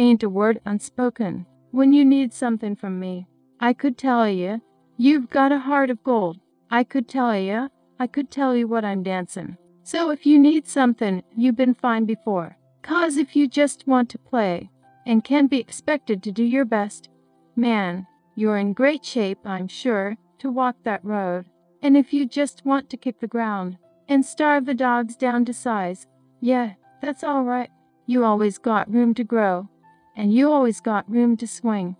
ain't a word unspoken. When you need something from me, I could tell you, you've got a heart of gold. I could tell you, I could tell you what I'm dancing. So if you need something, you've been fine before. Cause if you just want to play, and can be expected to do your best, man, you're in great shape, I'm sure, to walk that road. And if you just want to kick the ground, and starve the dogs down to size, yeah, that's all right. You always got room to grow, and you always got room to swing.